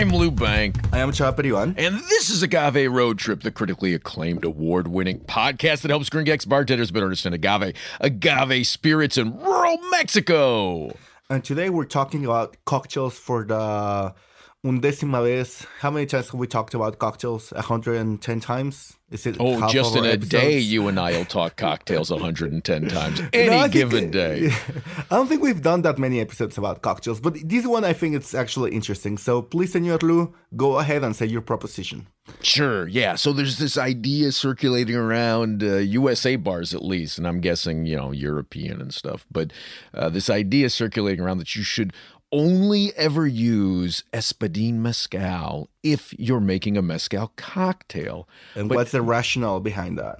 I'm Lou Bank. I am One. And this is Agave Road Trip, the critically acclaimed award winning podcast that helps Gringex bartenders better understand agave, agave spirits in rural Mexico. And today we're talking about cocktails for the undécima vez. How many times have we talked about cocktails? 110 times? Is it oh, just in a episodes? day, you and I will talk cocktails 110 times any no, given day. I don't think we've done that many episodes about cocktails, but this one I think it's actually interesting. So please, Senor Lou, go ahead and say your proposition. Sure, yeah. So there's this idea circulating around uh, USA bars, at least, and I'm guessing you know European and stuff. But uh, this idea circulating around that you should only ever use Espadin Mezcal if you're making a Mezcal cocktail. And but, what's the rationale behind that?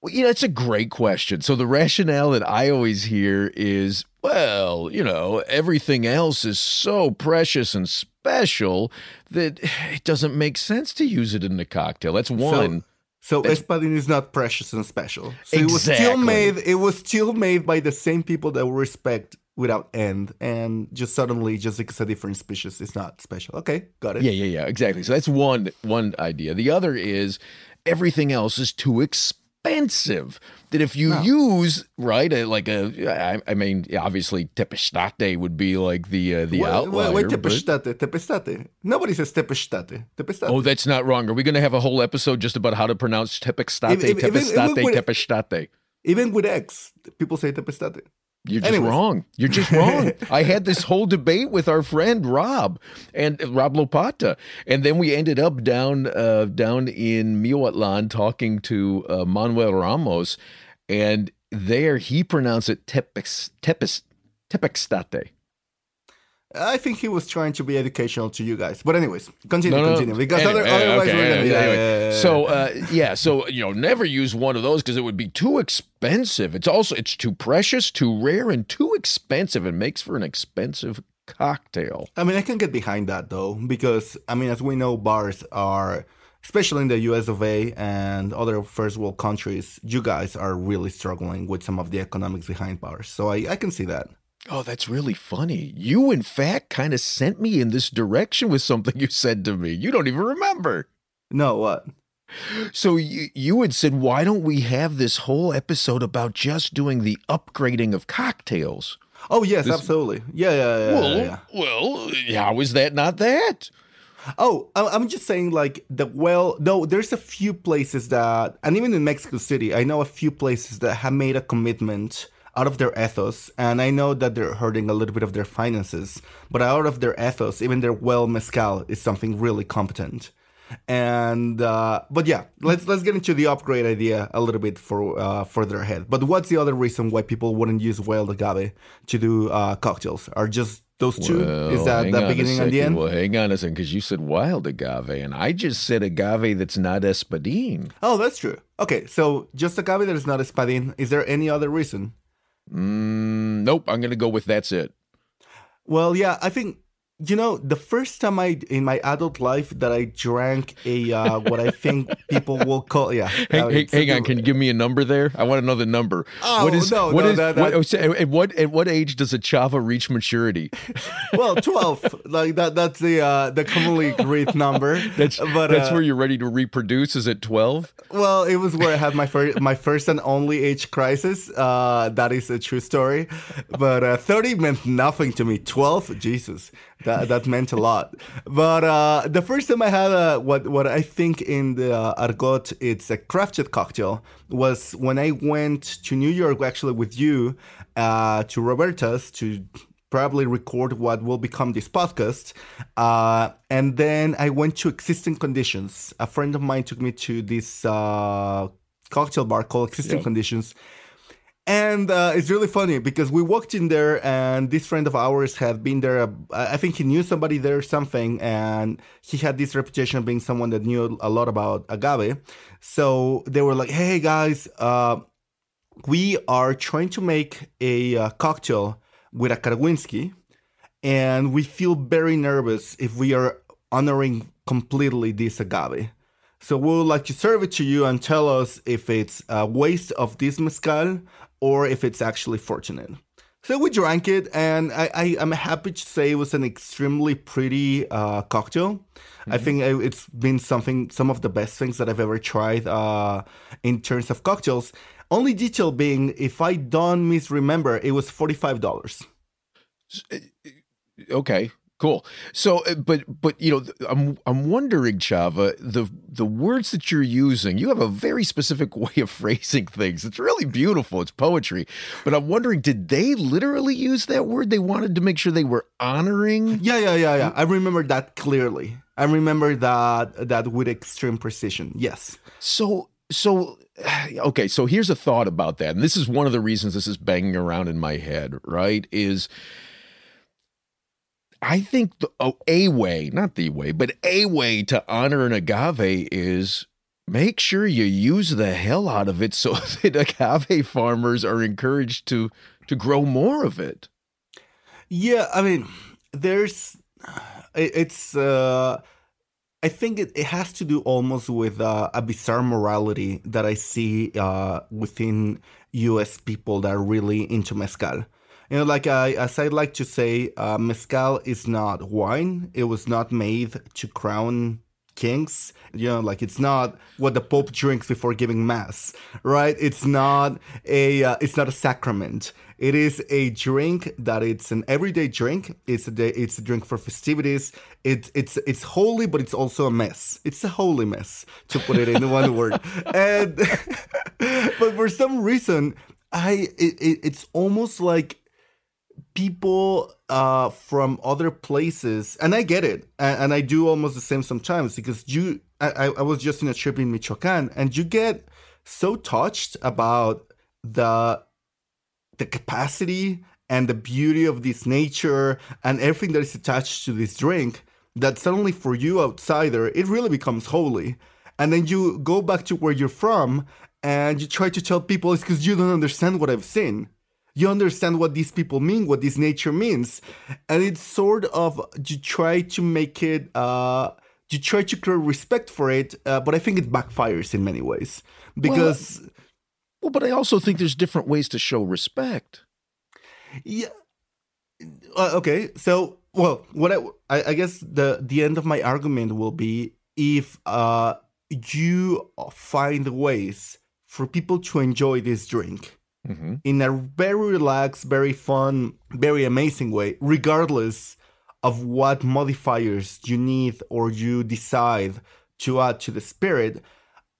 Well, you know, it's a great question. So the rationale that I always hear is, well, you know, everything else is so precious and special that it doesn't make sense to use it in the cocktail. That's one. So, so Espadin is not precious and special. So exactly. it was still made. It was still made by the same people that respect without end and just suddenly just because a different species it's not special okay got it yeah yeah yeah exactly so that's one one idea the other is everything else is too expensive that if you no. use right a, like a I, I mean obviously tepestate would be like the uh, the wait, outlier. Wait, wait tepestate, tepestate. Nobody says tepestate. Tepestate. Oh, that's not wrong. Are we going to have a whole episode just about how to pronounce tepestate, tepestate, tepestate? Even with X, people say tepestate. You're just Anyways. wrong. You're just wrong. I had this whole debate with our friend Rob and uh, Rob Lopata, and then we ended up down uh, down in Miahuatlan talking to uh, Manuel Ramos, and there he pronounced it tepes tepes tepextate. I think he was trying to be educational to you guys. But anyways, continue, no, no. continue. Because anyway, other, otherwise okay, we're gonna be anyway. yeah, yeah, So uh, yeah, so you know, never use one of those because it would be too expensive. It's also it's too precious, too rare, and too expensive. It makes for an expensive cocktail. I mean, I can get behind that though, because I mean, as we know, bars are especially in the US of A and other first world countries, you guys are really struggling with some of the economics behind bars. So I, I can see that. Oh, that's really funny. You, in fact, kind of sent me in this direction with something you said to me. You don't even remember. No, what? So you you had said, why don't we have this whole episode about just doing the upgrading of cocktails? Oh yes, this, absolutely. Yeah, yeah, yeah. Well, yeah, yeah. well, how is that not that? Oh, I'm just saying, like the well, no, there's a few places that, and even in Mexico City, I know a few places that have made a commitment out of their ethos, and I know that they're hurting a little bit of their finances, but out of their ethos, even their well mezcal is something really competent. And uh, but yeah, let's let's get into the upgrade idea a little bit for uh, further ahead. But what's the other reason why people wouldn't use wild agave to do uh, cocktails? Are just Those two Well, is that the beginning and the end? Well, hang on a second, because you said wild agave, and I just said agave that's not espadine. Oh, that's true. Okay, so just agave that is not espadín. Is there any other reason? Mm, nope, I'm going to go with that's it. Well, yeah, I think you know the first time I in my adult life that I drank a uh, what I think people will call yeah. Hang, uh, a hang on, can you give me a number there? I want to know the number. Oh, what is, no, what no, is- that- what- oh, at what at what age does a chava reach maturity? well, twelve. like that. That's the uh, the commonly agreed number. That's but that's uh, where you're ready to reproduce. Is it 12? Well, it was where I had my first my first and only age crisis. Uh, that is a true story. But uh, thirty meant nothing to me. Twelve, Jesus, that that meant a lot. But uh, the first time I had a, what what I think in the uh, argot it's a crafted cocktail was when I went to New York actually with you uh, to Roberta's to probably record what will become this podcast. Uh, and then I went to Existing Conditions. A friend of mine took me to this uh, cocktail bar called Existing. Conditions. And uh, it's really funny because we walked in there, and this friend of ours had been there. uh, I think he knew somebody there or something, and he had this reputation of being someone that knew a lot about agave. So they were like, "Hey guys, uh, we are trying to make a uh, cocktail with a Karwinski, and we feel very nervous if we are honoring completely this agave. So we would like to serve it to you and tell us if it's a waste of this mezcal or if it's actually fortunate. So we drank it, and I, I am happy to say it was an extremely pretty uh, cocktail. I think it- it's been something, some of the best things that I've ever tried uh, in terms of cocktails. Only detail being, if I don't misremember, it was forty five dollars. Okay, cool. So, uh, but but you know, I'm I'm wondering, Chava, the the words that you're using. You have a very specific way of phrasing things. It's really beautiful. It's poetry. But I'm wondering, did they literally use that word? They wanted to make sure they were honoring. Yeah, yeah, yeah, yeah. I remember that clearly. I remember that that with extreme precision. Yes. So so okay, so here's a thought about that. And this is one of the reasons this is banging around in my head, right? Is I think the, oh, a way, not the way, but a way to honor an agave is make sure you use the hell out of it so that agave farmers are encouraged to to grow more of it. Yeah, I mean, there's it's uh I think it, it has to do almost with uh, a bizarre morality that I see uh, within U.S. people that are really into mezcal. You know, like I, as I like to say, uh, mezcal is not wine. It was not made to crown kings. You know, like it's not what the Pope drinks before giving mass, right? It's not a uh, it's not a sacrament. It is a drink that it's an everyday drink. It's a day, it's a drink for festivities. It's it's it's holy, but it's also a mess. It's a holy mess to put it in one word. And but for some reason, I it, it, it's almost like people uh from other places and i get it and, and i do almost the same sometimes because you I, I was just in a trip in michoacan and you get so touched about the the capacity and the beauty of this nature and everything that is attached to this drink that suddenly for you outsider it really becomes holy. And then you go back to where you're from and you try to tell people it's because you don't understand what i've seen you understand what these people mean what this nature means and it's sort of you try to make it uh you try to create respect for it uh, but i think it backfires in many ways because Well, but I also think there's different ways to show respect. Yeah. Uh, okay. So, well, what I, I I guess the the end of my argument will be if uh you find ways for people to enjoy this drink Mm-hmm. in a very relaxed, very fun, very amazing way, regardless of what modifiers you need or you decide to add to the spirit.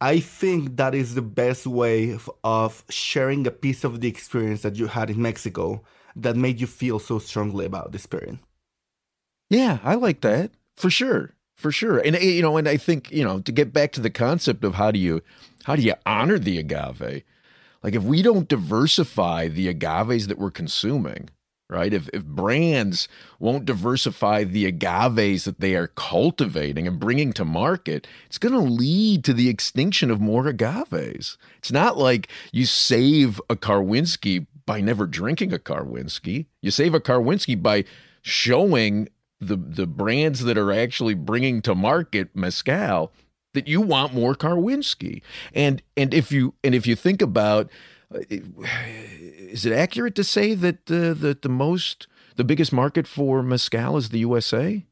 I think that is the best way of, of sharing a piece of the experience that you had in Mexico that made you feel so strongly about the spirit. Yeah, I like that for sure, for sure. And eh, you know, and I think you know to get back to the concept of how do you how do you honor the agave? Like if we don't diversify the agaves that we're consuming, right? If, if brands won't diversify the agaves that they are cultivating and bringing to market, it's going to lead to the extinction of more agaves. It's not like you save a Karwinski by never drinking a Karwinski. You save a Karwinski by showing the the brands that are actually bringing to market mezcal that you want more Karwinski. And and if you and if you think about uh, is it accurate to say that uh, that the most the biggest market for mezcal is the USA?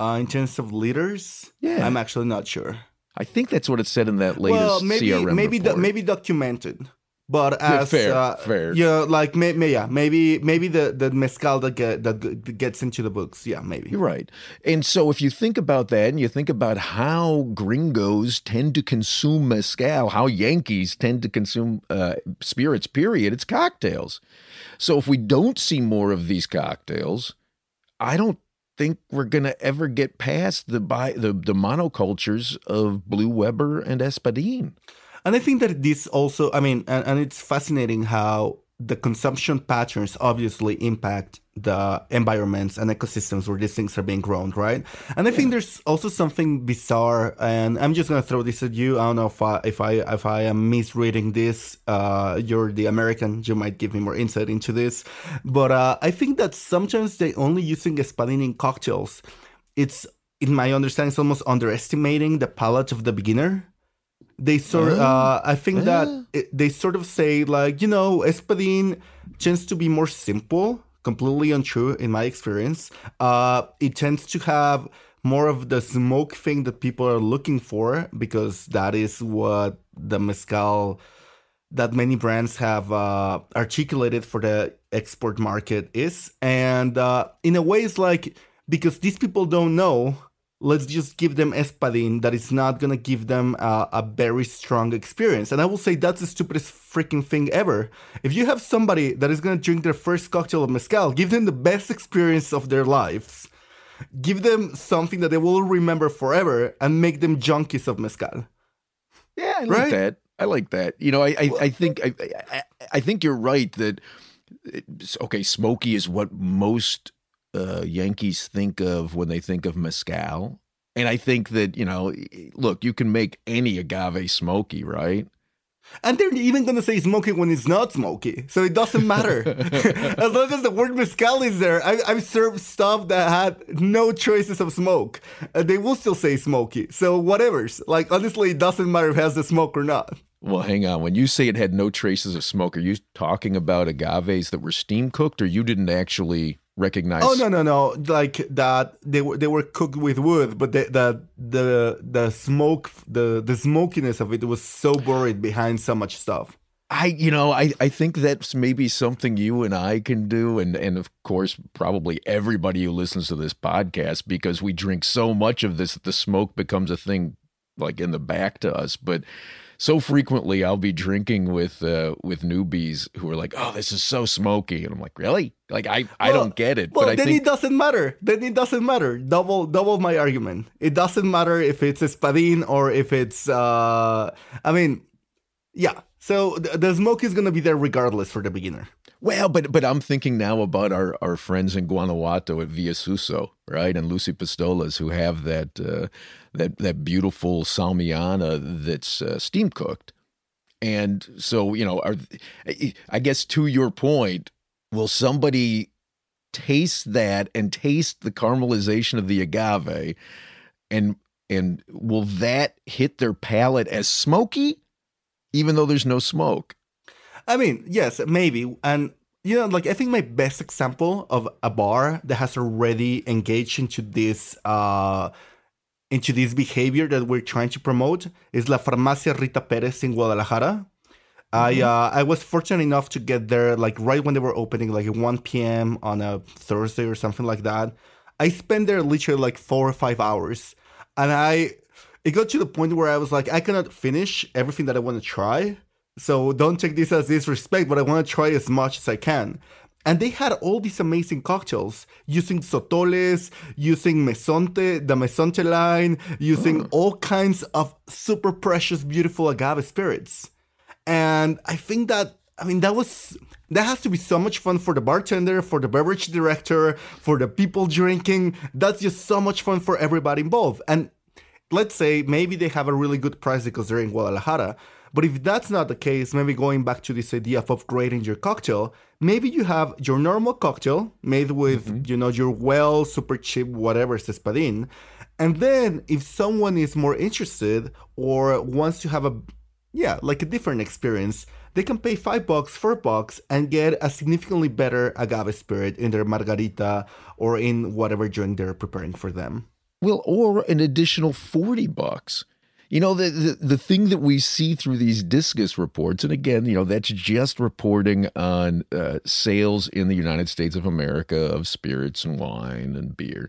Uh, in terms of liters, Yeah. I'm actually not sure. I think that's what it said in that latest well, maybe CRM maybe do- maybe documented, but as fair, uh, fair. Yeah, like may, may, yeah, maybe maybe the the mezcal that get, that gets into the books. Yeah, maybe. You're right. And so if you think about that and you think about how gringos tend to consume mezcal, how Yankees tend to consume uh, spirits, period, it's cocktails. So if we don't see more of these cocktails, I don't think we're going to ever get past the, bi- the the monocultures of Blue Weber and Espadin. And I think that this also, I mean, and, and it's fascinating how the consumption patterns obviously impact the environments and ecosystems where these things are being grown, right? And I think there's also something bizarre, and I'm just gonna throw this at you. I don't know if I if I if I am misreading this. Uh, you're the American, you might give me more insight into this, but uh, I think that sometimes they only using espadin in cocktails. It's in my understanding, it's almost underestimating the palate of the beginner they sort uh i think that it, they sort of say like you know espadin tends to be more simple completely untrue in my experience. Uh it tends to have more of the smoke thing that people are looking for because that is what the mezcal that many brands have uh, articulated for the export market is. And uh, in a way, it's like because these people don't know, let's just give them espadin that is not gonna give them uh, a very strong experience. And I will say that's the stupidest freaking thing ever. If you have somebody that is gonna drink their first cocktail of mezcal, give them the best experience of their lives. Give them something that they will remember forever and make them junkies of mezcal. Yeah, I like Right? that. I like that. You know, I I, I think I, I I think you're right that okay, smoky is what most uh, Yankees think of when they think of mezcal, and I think that you know, look, you can make any agave smoky, right? And they're even gonna say smoky when it's not smoky, so it doesn't matter. as long as the word mezcal is there, I, I've served stuff that had no traces of smoke. and they will still say smoky. So whatever's. Like honestly, it doesn't matter if it has the smoke or not. Well, hang on. When you say it had no traces of smoke, are you talking about agaves that were steam cooked, or you didn't actually recognize? Oh no no no! Like that they were they were cooked with wood, but the the the, the smoke the the smokiness of it was so buried behind so much stuff. I, you know, I, I think that's maybe something you and I can do, and and of course, probably everybody who listens to this podcast, because we drink so much of this that the smoke becomes a thing like in the back to us. But so frequently, I'll be drinking with uh, with newbies who are like, "Oh, this is so smoky," and I'm like, "Really? Like, I I Well- don't get it." Well, but I then think it doesn't matter. Then it doesn't matter. Double double my argument. It doesn't matter if it's espadin or if it's. uh I mean, yeah. So the, the smoke is gonna be there regardless for the beginner. Well, but but I'm thinking now about our, our friends in Guanajuato at Villa Suso, right, and Lucy Pistolas, who have that uh, that that beautiful salmiana that's uh, steam cooked, and so you know, are I guess to your point, will somebody taste that and taste the caramelization of the agave, and and will that hit their palate as smoky, even though there's no smoke? I mean, yes, maybe. And you know, like I think my best example of a bar that has already engaged into this uh into this behavior that we're trying to promote is La Farmacia Rita Perez in Guadalajara. I uh, I was fortunate enough to get there like right when they were opening, like at 1 p.m. on a Thursday or something like that. I spent there literally like four or five hours, and I it got to the point where I was like, I cannot finish everything that I want to try. So don't take this as disrespect, but I want to try as much as I can. And they had all these amazing cocktails using sotoles, using Mezonte, the Mezonte line, using all kinds of super precious, beautiful agave spirits. And I think that I mean, that was that has to be so much fun for the bartender, for the beverage director, for the people drinking. That's just so much fun for everybody involved. And let's say maybe they have a really good price because they're in Guadalajara. But if that's not the case, maybe going back to this idea of upgrading your cocktail, maybe you have your normal cocktail made with, mm-hmm. you know, your well, super cheap, whatever, espadín. And then if someone is more interested or wants to have a, yeah, like a different experience, they can pay five bucks, four bucks, and get a significantly better agave spirit in their margarita or in whatever drink they're preparing for them. Well, or an additional 40 bucks. You know, the, the, the thing that we see through these DISCUS reports, and again, you know, that's just reporting on uh, sales in the United States of America of spirits and wine and beer.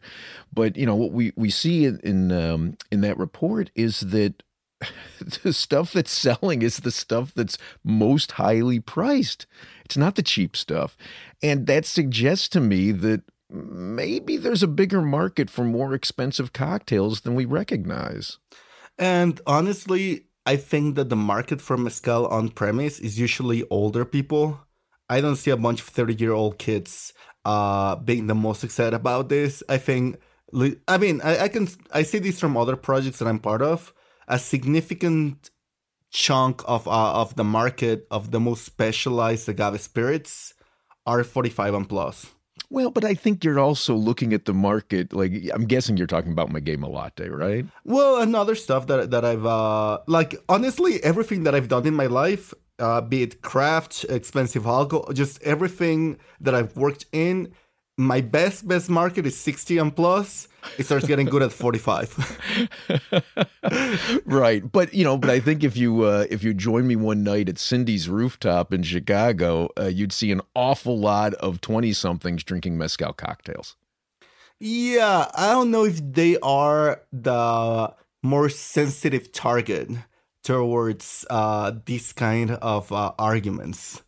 But, you know, what we, we see in, in, um, in that report is that the stuff that's selling is the stuff that's most highly priced. It's not the cheap stuff. And that suggests to me that maybe there's a bigger market for more expensive cocktails than we recognize. And honestly, I think that the market for mezcal on premise is usually older people. I don't see a bunch of 30 year old kids uh, being the most excited about this. I think, I mean, I, I can, I see this from other projects that I'm part of a significant chunk of uh, of the market of the most specialized agave spirits are 45 and plus. Well, but I think you're also looking at the market. Like I'm guessing you're talking about Maguey Melate, right? Well, and other stuff that that I've uh like honestly everything that I've done in my life, uh, be it craft, expensive alcohol, just everything that I've worked in my best best market is 60 and plus it starts getting good at 45 right but you know but i think if you uh, if you join me one night at cindy's rooftop in chicago uh, you'd see an awful lot of 20 somethings drinking mezcal cocktails. Yeah i don't know if they are the more sensitive target towards uh, this kind of uh, arguments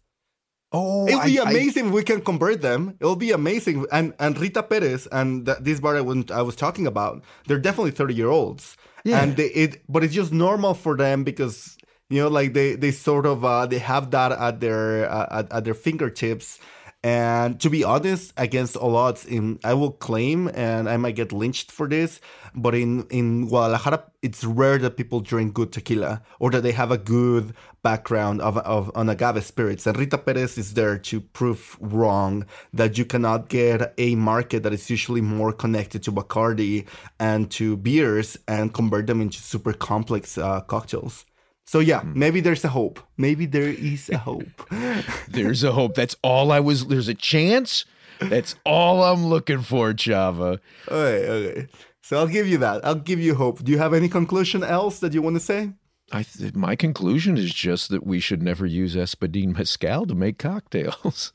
Oh, it'll be I, amazing I, if we can convert them. It'll be amazing. And and Rita Perez and th- this bar I, I was talking about, they're definitely thirty year olds. Yeah. And they, it, but it's just normal for them because you know, like they they sort of uh, they have that at their uh, at, at their fingertips, and to be honest, against all odds, in I will claim, and I might get lynched for this, but in in Guadalajara, it's rare that people drink good tequila or that they have a good background of, of on agave spirits. And Rita Perez is there to prove wrong that you cannot get a market that is usually more connected to Bacardi and to beers and convert them into super complex uh, cocktails. So yeah, hmm. maybe there's a hope. Maybe there is a hope. there's a hope. That's all I was. There's a chance. That's all I'm looking for, Chava. Okay, okay. So I'll give you that. I'll give you hope. Do you have any conclusion else that you want to say? I th- my conclusion is just that we should never use espadín mezcal to make cocktails,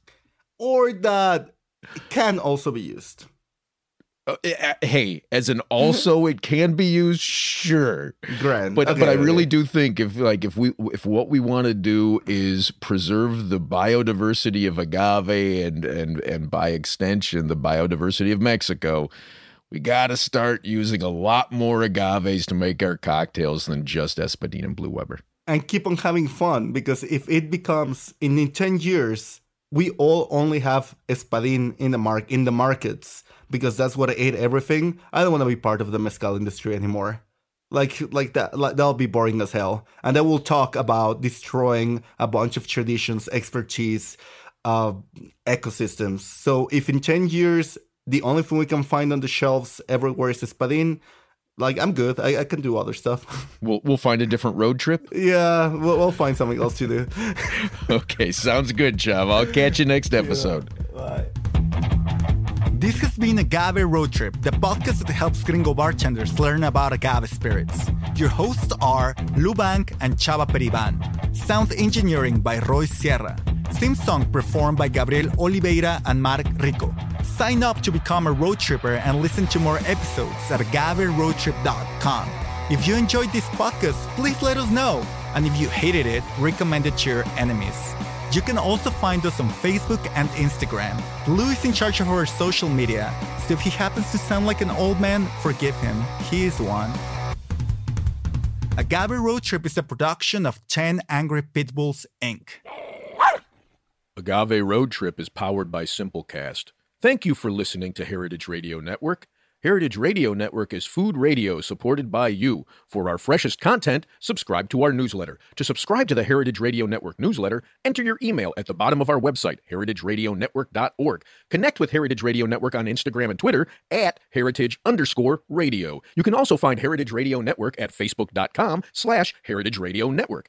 or that it can also be used. Uh, eh, eh, hey, as an also it can be used, sure. Grand. But okay, but I really do think if like if we if what we want to do is preserve the biodiversity of agave and and and by extension the biodiversity of Mexico, we got to start using a lot more agaves to make our cocktails than just Espadín and Blue Weber. And keep on having fun because if it becomes in, in 10 years, we all only have Espadín in the mark in the markets because that's what ate everything. I don't want to be part of the mezcal industry anymore. Like like that like, that'll be boring as hell. And then we'll talk about destroying a bunch of traditions, expertise, uh, ecosystems. So if in 10 years the only thing we can find on the shelves everywhere is espadín, like I'm good. I, I can do other stuff. We'll we'll find a different road trip. Yeah, we'll, we'll find something else to do. okay, sounds good, Chav. I'll catch you next episode. Yeah, bye. This has been Agave Road Trip, the podcast that helps gringo bartenders learn about agave spirits. Your hosts are Lou Bank and Chava Periban. Sound engineering by Roy Sierra. Theme song performed by Gabriel Oliveira and Mark Rico. Sign up to become a road tripper and listen to more episodes at agaveroadtrip.com. If you enjoyed this podcast, please let us know. And if you hated it, recommend it to your enemies. You can also find us on Facebook and Instagram. Lou is in charge of our social media, so if he happens to sound like an old man, forgive him. He is one. Agave Road Trip is a production of 10 Angry Pitbulls, Inc. Agave Road Trip is powered by Simplecast. Thank you for listening to Heritage Radio Network. Heritage Radio Network is food radio supported by you. For our freshest content, subscribe to our newsletter. To subscribe to the Heritage Radio Network newsletter, enter your email at the bottom of our website, heritageradionetwork.org. Connect with Heritage Radio Network on Instagram and Twitter at heritage underscore radio. You can also find Heritage Radio Network at facebook.com slash heritage radio network.